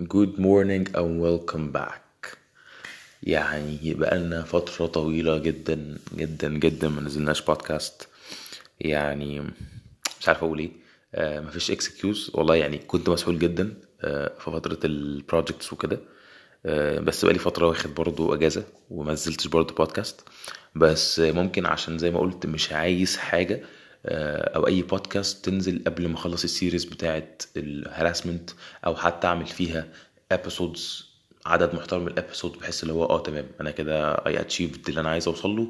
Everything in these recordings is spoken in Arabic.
Good morning and welcome back. يعني بقالنا فترة طويلة جدا جدا جدا ما نزلناش بودكاست يعني مش عارف أقول إيه. آه مفيش excuse والله يعني كنت مسحول جدا آه في فترة ال projects وكده. آه بس بقالي فترة واخد برضو أجازة وما نزلتش برضو بودكاست بس ممكن عشان زي ما قلت مش عايز حاجة آه، أو أي بودكاست تنزل قبل ما أخلص ال series بتاعت ال harassment أو حتى أعمل فيها episodes عدد محترم ال episode بحيث اللي هو آه تمام أنا كده I achieved اللي أنا عايز أوصل له.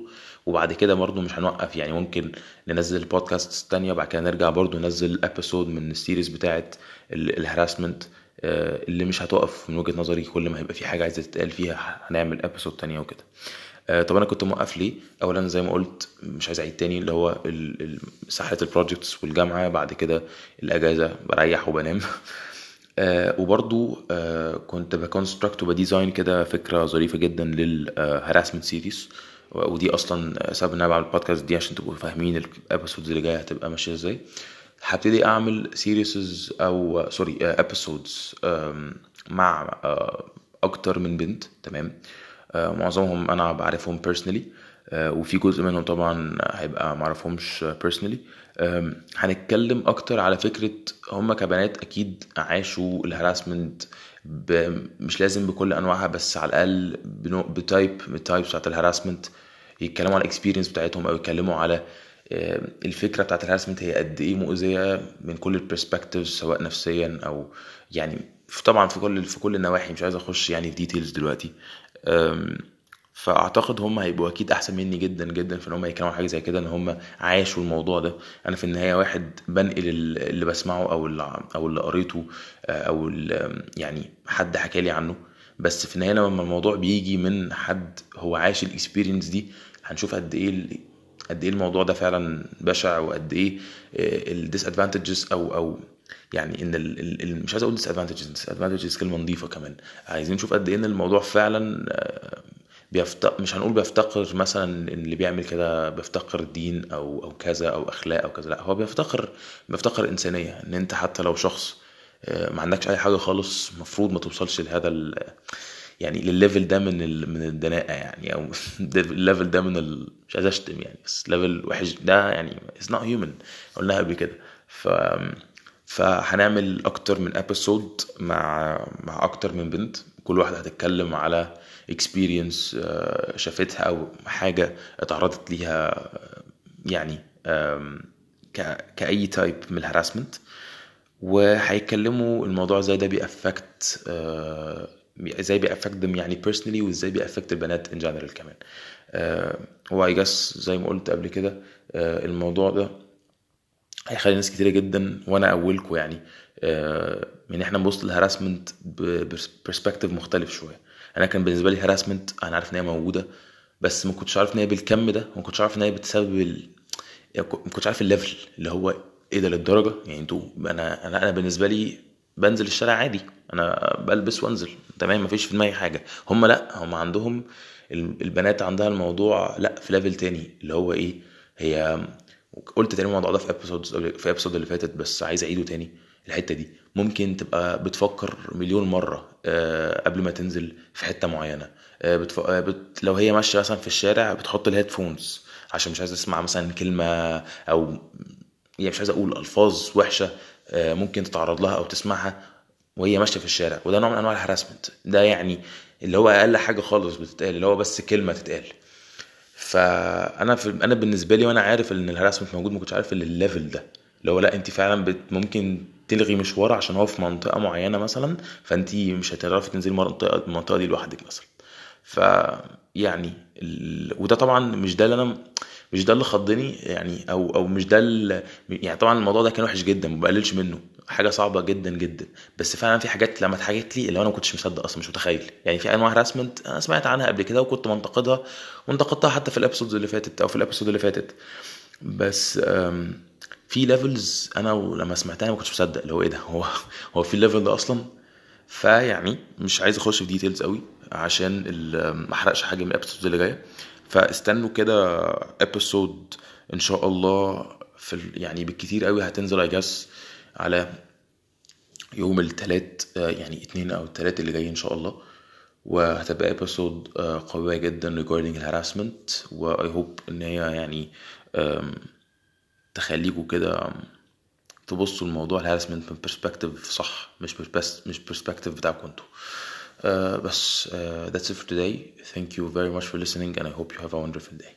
وبعد كده برضو مش هنوقف يعني ممكن ننزل بودكاست تانية وبعد كده نرجع برضو ننزل episode من ال series بتاعت ال harassment اللي مش هتقف من وجهة نظري كل ما هيبقى في حاجة عايزة تتقال فيها هنعمل episode تانية وكده. آه، طب أنا كنت موقف ليه؟ اولا زي ما قلت مش عايز أعيد تاني اللي هو سحلة ال projects والجامعة بعد كده الأجازة بريح وبنام. آه، وبرضو آه، كنت ب construct وب design كده فكرة ظريفة جدا لل harassment series ودي أصلا سبب إن أنا بعمل البودكاست دي عشان تبقوا فاهمين ال episodes اللي جاية هتبقى ماشية إزاي. هبتدي أعمل series أو sorry episodes مع آه، أكتر من بنت تمام؟ آه، معظمهم أنا بعرفهم personally وفي جزء منهم طبعا هيبقى معرفهمش personally هنتكلم أكتر على فكرة هم كبنات أكيد عاشوا ال harassment مش لازم بكل أنواعها بس على الأقل ب type من ال types بتاعت ال harassment. يتكلموا عن ال experience بتاعتهم أو يتكلموا على آه، الفكرة بتاعت ال harassment هي قد إيه مؤذية من كل ال perspectives سواء نفسيا أو يعني طبعا في كل في كل النواحي مش عايز أخش يعني في details دلوقتي. فأعتقد هم هيبقوا أكيد أحسن مني جدا جدا في إن هم يتكلموا حاجة زي كده إن هم عاشوا الموضوع ده. أنا في النهاية واحد بنقل ال- اللي بسمعه أو اللي أو اللي قريته آه، أو اللي يعني حد حكى لي عنه. بس في النهاية لما الموضوع بيجي من حد هو عاش ال experience دي هنشوف قد إيه قد إيه الموضوع ده فعلا بشع وقد إيه ال disadvantages أو أو يعني إن ال ال ال- مش عايز أقول disadvantages disadvantages كلمة نظيفة كمان. عايزين نشوف قد إيه إن الموضوع فعلا آه، بيفتق مش هنقول بيفتقر مثلا اللي بيعمل كده بيفتقر دين أو أو كذا أو أخلاق أو كذا لا هو بيفتقر بيفتقر إنسانية إن أنت حتى لو شخص آه، ما عندكش أي حاجة خالص المفروض ما توصلش لهذا يعني للل level ده من ال... من الدناءة يعني أو ال level ده من ال... مش عايز أشتم يعني بس level وحش ده يعني it's not human. قلناها قبل كده. ف فهنعمل أكتر من episode مع مع أكتر من بنت. كل واحدة هتتكلم على experience آه، شافتها أو حاجة اتعرضت ليها يعني آم، ك... كأي type من ال harassment وهيتكلموا الموضوع إزاي ده بي affect إزاي بي affect يعني personally وإزاي بي affect البنات in general كمان. آه، هو I guess زي ما قلت قبل كده آه، الموضوع ده هيخلي ناس كتيرة جدا وأنا اولكم يعني آه، إن إحنا نبص لل harassment ب perspective مختلف شوية. أنا كان بالنسبة لي harassment أنا عارف إن هي موجودة بس ما كنتش عارف إن هي بالكم ده وما كنتش عارف إن هي بتسبب ال... ما كنتش عارف ال level اللي هو إيه ده للدرجة؟ يعني أنتوا أنا أنا أنا بالنسبة لي بنزل الشارع عادي. أنا بلبس وأنزل. تمام مفيش في دماغي حاجة. هم لأ هم عندهم ال- البنات عندها الموضوع لأ في level تاني. اللي هو إيه هي قلت تاني الموضوع ده في episode في episode اللي فاتت بس عايز أعيده تاني. الحتة دي ممكن تبقى بتفكر مليون مرة آه، قبل ما تنزل في حتة معينة. آه، بتف... آه، بت... لو هي ماشية مثلا في الشارع بتحط ال headphones عشان مش عايز تسمع مثلا كلمة أو يعني مش عايز أقول ألفاظ وحشة. ممكن تتعرض لها أو تسمعها وهي ماشية في الشارع. وده نوع من أنواع الهراسمنت ده يعني اللي هو أقل حاجة خالص بتتقال اللي هو بس كلمة تتقال. فأنا في أنا بالنسبة لي وأنا عارف إن الهراسمنت موجود ما كنتش عارف الليفل ده. اللي هو لا أنت فعلا بت ممكن تلغي مشوار عشان هو في منطقة معينة مثلا فأنت مش هتعرفي تنزلي المنطقة المنطقة دي لوحدك مثلا. ف يعني. وده طبعا مش ده اللي أنا مش ده اللي خضني يعني أو أو مش ده اللي يعني طبعا الموضوع ده كان وحش جدا ما بقللش منه حاجة صعبة جدا جدا. بس فعلا في حاجات لما اتحكت لي اللي أنا ما كنتش مصدق أصلا مش متخيل. يعني في أنواع harassment أنا سمعت عنها قبل كده وكنت منتقدها وانتقدتها حتى في ال episodes اللي فاتت أو في ال episode اللي فاتت. بس في levels أنا لما سمعتها ما كنتش مصدق اللي هو إيه ده؟ هو هو في ال level ده أصلا؟ فيعني مش عايز اخش في details قوي عشان ما احرقش حاجة من ال episodes اللي جاية. فاستنوا كده episode إن شاء الله في يعني بالكتير قوي هتنزل I guess على يوم التلات آه، يعني اتنين أو التلات اللي جاي إن شاء الله. وهتبقى episode قوية جدا regarding ال harassment و I hope إن هي يعني تخليكوا كده تبصوا الموضوع الهراسمنت من perspective صح مش بس مش perspective بتاعكم انتوا آه، بس آه، that's it for today thank you very much for listening and I hope you have a wonderful day